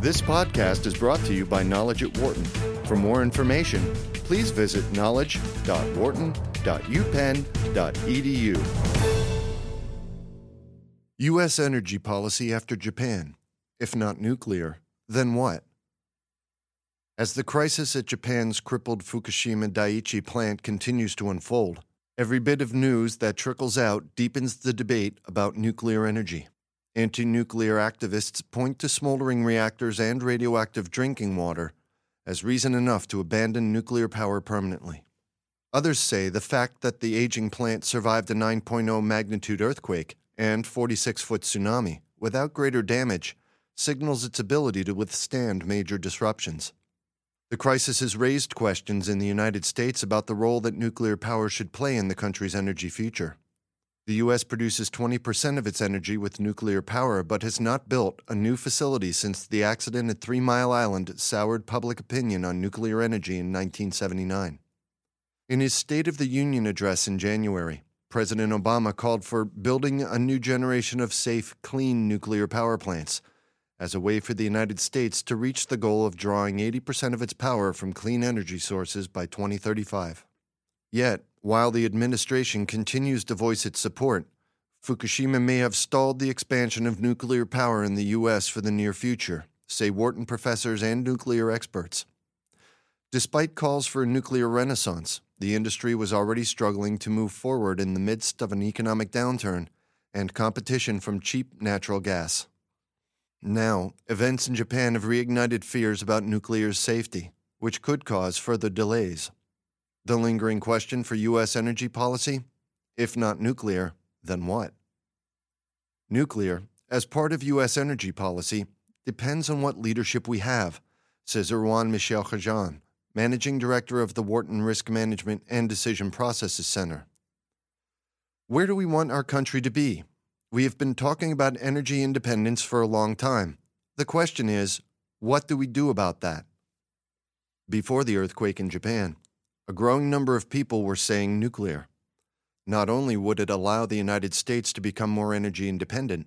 This podcast is brought to you by Knowledge at Wharton. For more information, please visit knowledge.wharton.upenn.edu. U.S. energy policy after Japan. If not nuclear, then what? As the crisis at Japan's crippled Fukushima Daiichi plant continues to unfold, every bit of news that trickles out deepens the debate about nuclear energy. Anti nuclear activists point to smoldering reactors and radioactive drinking water as reason enough to abandon nuclear power permanently. Others say the fact that the aging plant survived a 9.0 magnitude earthquake and 46 foot tsunami without greater damage signals its ability to withstand major disruptions. The crisis has raised questions in the United States about the role that nuclear power should play in the country's energy future. The U.S. produces 20% of its energy with nuclear power, but has not built a new facility since the accident at Three Mile Island soured public opinion on nuclear energy in 1979. In his State of the Union address in January, President Obama called for building a new generation of safe, clean nuclear power plants as a way for the United States to reach the goal of drawing 80% of its power from clean energy sources by 2035. Yet, while the administration continues to voice its support, Fukushima may have stalled the expansion of nuclear power in the U.S. for the near future, say Wharton professors and nuclear experts. Despite calls for a nuclear renaissance, the industry was already struggling to move forward in the midst of an economic downturn and competition from cheap natural gas. Now, events in Japan have reignited fears about nuclear safety, which could cause further delays. The lingering question for U.S. energy policy? If not nuclear, then what? Nuclear, as part of U.S. energy policy, depends on what leadership we have, says Erwann Michel Kerjan, Managing Director of the Wharton Risk Management and Decision Processes Center. Where do we want our country to be? We have been talking about energy independence for a long time. The question is, what do we do about that? Before the earthquake in Japan, a growing number of people were saying nuclear. Not only would it allow the United States to become more energy independent,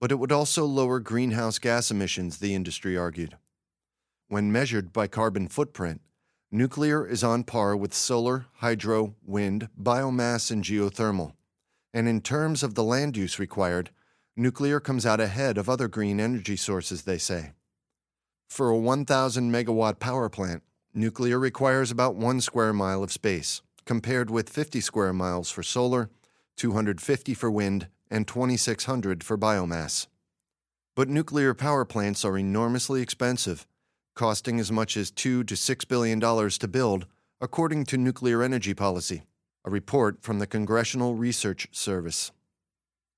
but it would also lower greenhouse gas emissions, the industry argued. When measured by carbon footprint, nuclear is on par with solar, hydro, wind, biomass, and geothermal and in terms of the land use required, nuclear comes out ahead of other green energy sources, they say. For a 1,000 megawatt power plant, nuclear requires about one square mile of space, compared with 50 square miles for solar, 250 for wind, and 2,600 for biomass. But nuclear power plants are enormously expensive, costing as much as two to six billion dollars to build, according to nuclear energy policy a report from the Congressional Research Service.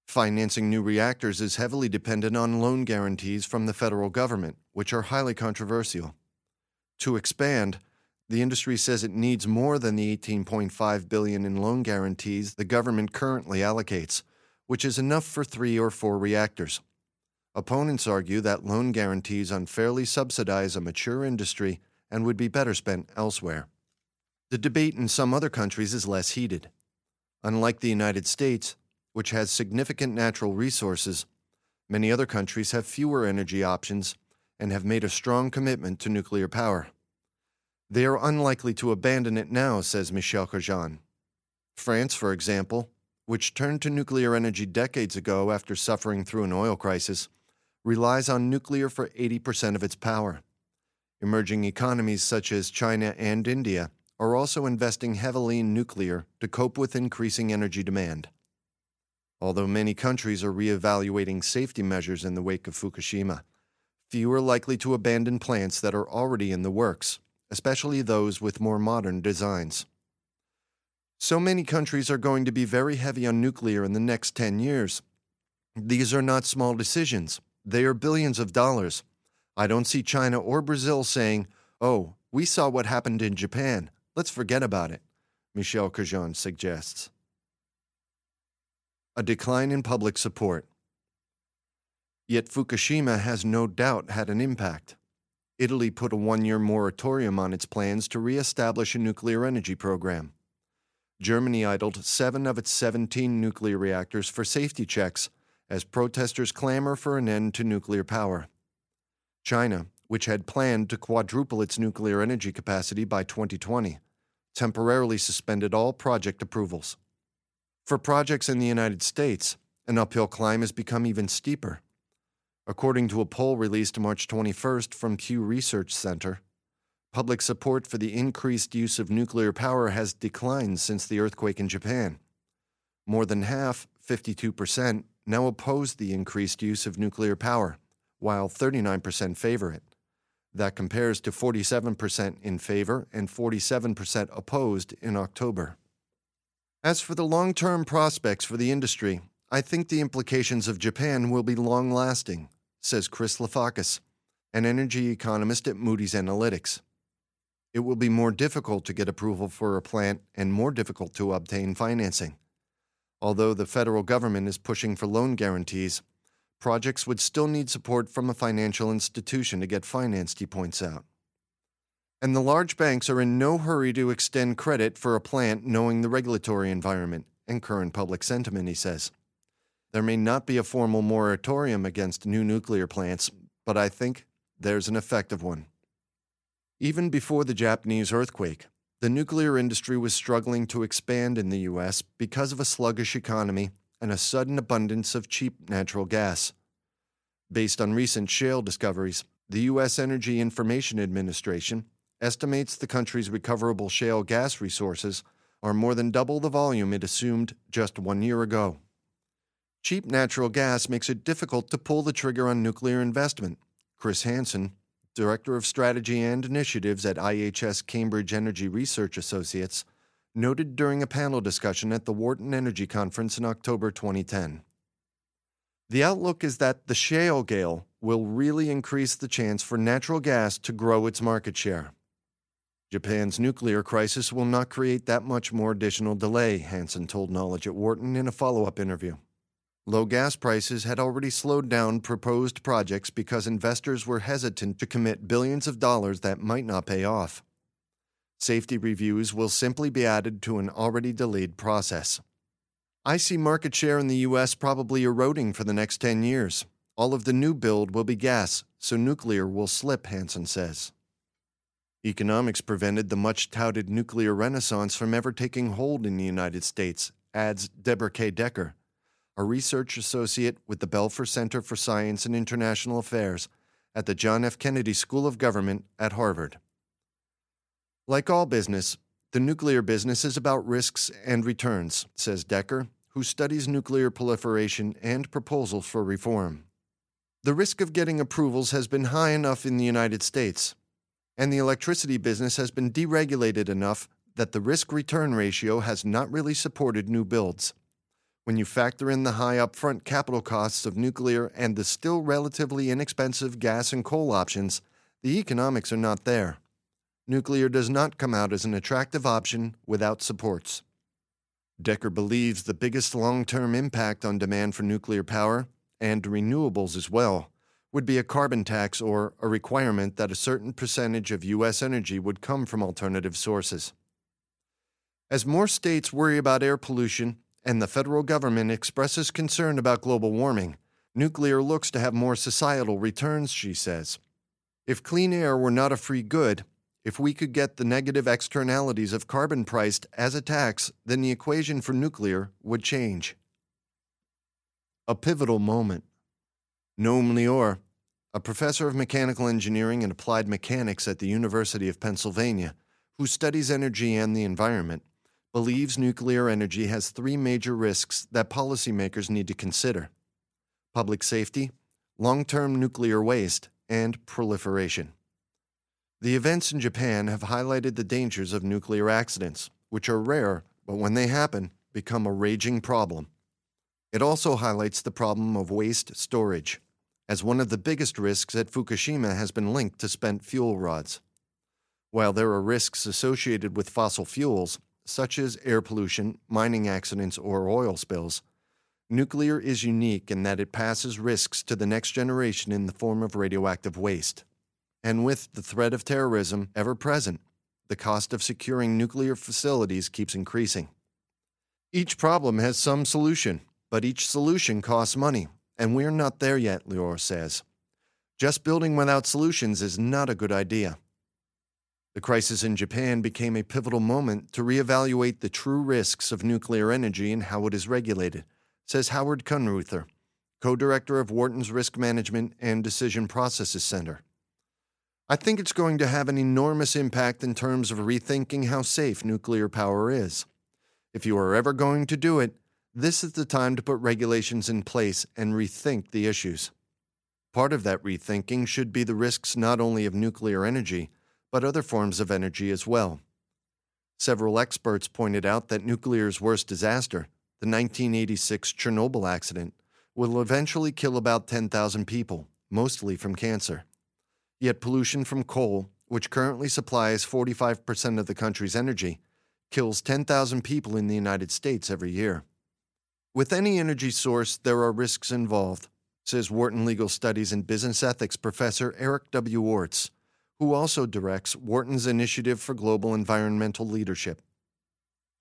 Financing new reactors is heavily dependent on loan guarantees from the federal government, which are highly controversial. To expand, the industry says it needs more than the 18.5 billion in loan guarantees the government currently allocates, which is enough for 3 or 4 reactors. Opponents argue that loan guarantees unfairly subsidize a mature industry and would be better spent elsewhere. The debate in some other countries is less heated. Unlike the United States, which has significant natural resources, many other countries have fewer energy options and have made a strong commitment to nuclear power. They are unlikely to abandon it now, says Michel Kerjan. France, for example, which turned to nuclear energy decades ago after suffering through an oil crisis, relies on nuclear for 80% of its power. Emerging economies such as China and India are also investing heavily in nuclear to cope with increasing energy demand. Although many countries are reevaluating safety measures in the wake of Fukushima, few are likely to abandon plants that are already in the works, especially those with more modern designs. So many countries are going to be very heavy on nuclear in the next 10 years. These are not small decisions, they are billions of dollars. I don't see China or Brazil saying, oh, we saw what happened in Japan. Let's forget about it, Michel Kerjan suggests. A decline in public support. Yet Fukushima has no doubt had an impact. Italy put a one year moratorium on its plans to re establish a nuclear energy program. Germany idled seven of its 17 nuclear reactors for safety checks as protesters clamor for an end to nuclear power. China, which had planned to quadruple its nuclear energy capacity by 2020, temporarily suspended all project approvals. For projects in the United States, an uphill climb has become even steeper. According to a poll released March 21st from Pew Research Center, public support for the increased use of nuclear power has declined since the earthquake in Japan. More than half, 52%, now oppose the increased use of nuclear power, while 39% favor it. That compares to 47% in favor and 47% opposed in October. As for the long term prospects for the industry, I think the implications of Japan will be long lasting, says Chris Lafakis, an energy economist at Moody's Analytics. It will be more difficult to get approval for a plant and more difficult to obtain financing. Although the federal government is pushing for loan guarantees, projects would still need support from a financial institution to get financed, he points out. And the large banks are in no hurry to extend credit for a plant knowing the regulatory environment and current public sentiment, he says. There may not be a formal moratorium against new nuclear plants, but I think there's an effective one. Even before the Japanese earthquake, the nuclear industry was struggling to expand in the U.S. because of a sluggish economy and a sudden abundance of cheap natural gas. Based on recent shale discoveries, the U.S. Energy Information Administration estimates the country's recoverable shale gas resources are more than double the volume it assumed just one year ago. Cheap natural gas makes it difficult to pull the trigger on nuclear investment. Chris Hansen, Director of Strategy and Initiatives at IHS Cambridge Energy Research Associates, noted during a panel discussion at the Wharton Energy Conference in October 2010. The outlook is that the shale gale will really increase the chance for natural gas to grow its market share. Japan's nuclear crisis will not create that much more additional delay, Hansen told Knowledge at Wharton in a follow up interview. Low gas prices had already slowed down proposed projects because investors were hesitant to commit billions of dollars that might not pay off. Safety reviews will simply be added to an already delayed process. I see market share in the U.S. probably eroding for the next 10 years. All of the new build will be gas, so nuclear will slip, Hansen says. Economics prevented the much touted nuclear renaissance from ever taking hold in the United States, adds Deborah K. Decker, a research associate with the Belfer Center for Science and International Affairs at the John F. Kennedy School of Government at Harvard. Like all business, the nuclear business is about risks and returns, says Decker, who studies nuclear proliferation and proposals for reform. The risk of getting approvals has been high enough in the United States, and the electricity business has been deregulated enough that the risk return ratio has not really supported new builds. When you factor in the high upfront capital costs of nuclear and the still relatively inexpensive gas and coal options, the economics are not there nuclear does not come out as an attractive option without supports. Decker believes the biggest long term impact on demand for nuclear power, and renewables as well, would be a carbon tax or a requirement that a certain percentage of U.S. energy would come from alternative sources. As more states worry about air pollution and the federal government expresses concern about global warming, nuclear looks to have more societal returns, she says. If clean air were not a free good, if we could get the negative externalities of carbon priced as a tax, then the equation for nuclear would change. A pivotal moment. Noam Lior, a professor of mechanical engineering and applied mechanics at the University of Pennsylvania, who studies energy and the environment, believes nuclear energy has three major risks that policymakers need to consider public safety, long term nuclear waste, and proliferation. The events in Japan have highlighted the dangers of nuclear accidents, which are rare, but when they happen, become a raging problem. It also highlights the problem of waste storage, as one of the biggest risks at Fukushima has been linked to spent fuel rods. While there are risks associated with fossil fuels, such as air pollution, mining accidents, or oil spills, nuclear is unique in that it passes risks to the next generation in the form of radioactive waste. And with the threat of terrorism ever present, the cost of securing nuclear facilities keeps increasing. Each problem has some solution, but each solution costs money, and we're not there yet, Lior says. Just building without solutions is not a good idea. The crisis in Japan became a pivotal moment to reevaluate the true risks of nuclear energy and how it is regulated, says Howard Kunreuther, co director of Wharton's Risk Management and Decision Processes Center. I think it's going to have an enormous impact in terms of rethinking how safe nuclear power is. If you are ever going to do it, this is the time to put regulations in place and rethink the issues. Part of that rethinking should be the risks not only of nuclear energy, but other forms of energy as well. Several experts pointed out that nuclear's worst disaster, the 1986 Chernobyl accident, will eventually kill about 10,000 people, mostly from cancer. Yet pollution from coal, which currently supplies 45% of the country's energy, kills 10,000 people in the United States every year. With any energy source, there are risks involved, says Wharton Legal Studies and Business Ethics professor Eric W. Orts, who also directs Wharton's Initiative for Global Environmental Leadership.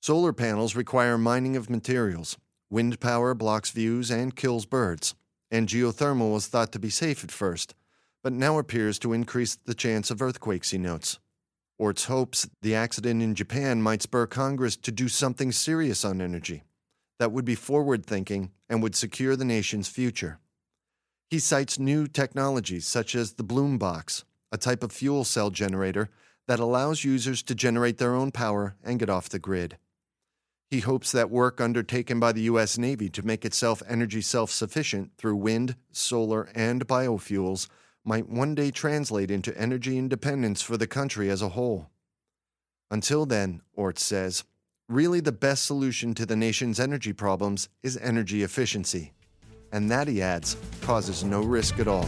Solar panels require mining of materials, wind power blocks views and kills birds, and geothermal was thought to be safe at first, but now appears to increase the chance of earthquakes, he notes. Orts hopes the accident in Japan might spur Congress to do something serious on energy that would be forward thinking and would secure the nation's future. He cites new technologies such as the Bloom Box, a type of fuel cell generator that allows users to generate their own power and get off the grid. He hopes that work undertaken by the U.S. Navy to make itself energy self sufficient through wind, solar, and biofuels might one day translate into energy independence for the country as a whole. Until then, Orts says, really the best solution to the nation's energy problems is energy efficiency and that, he adds, causes no risk at all.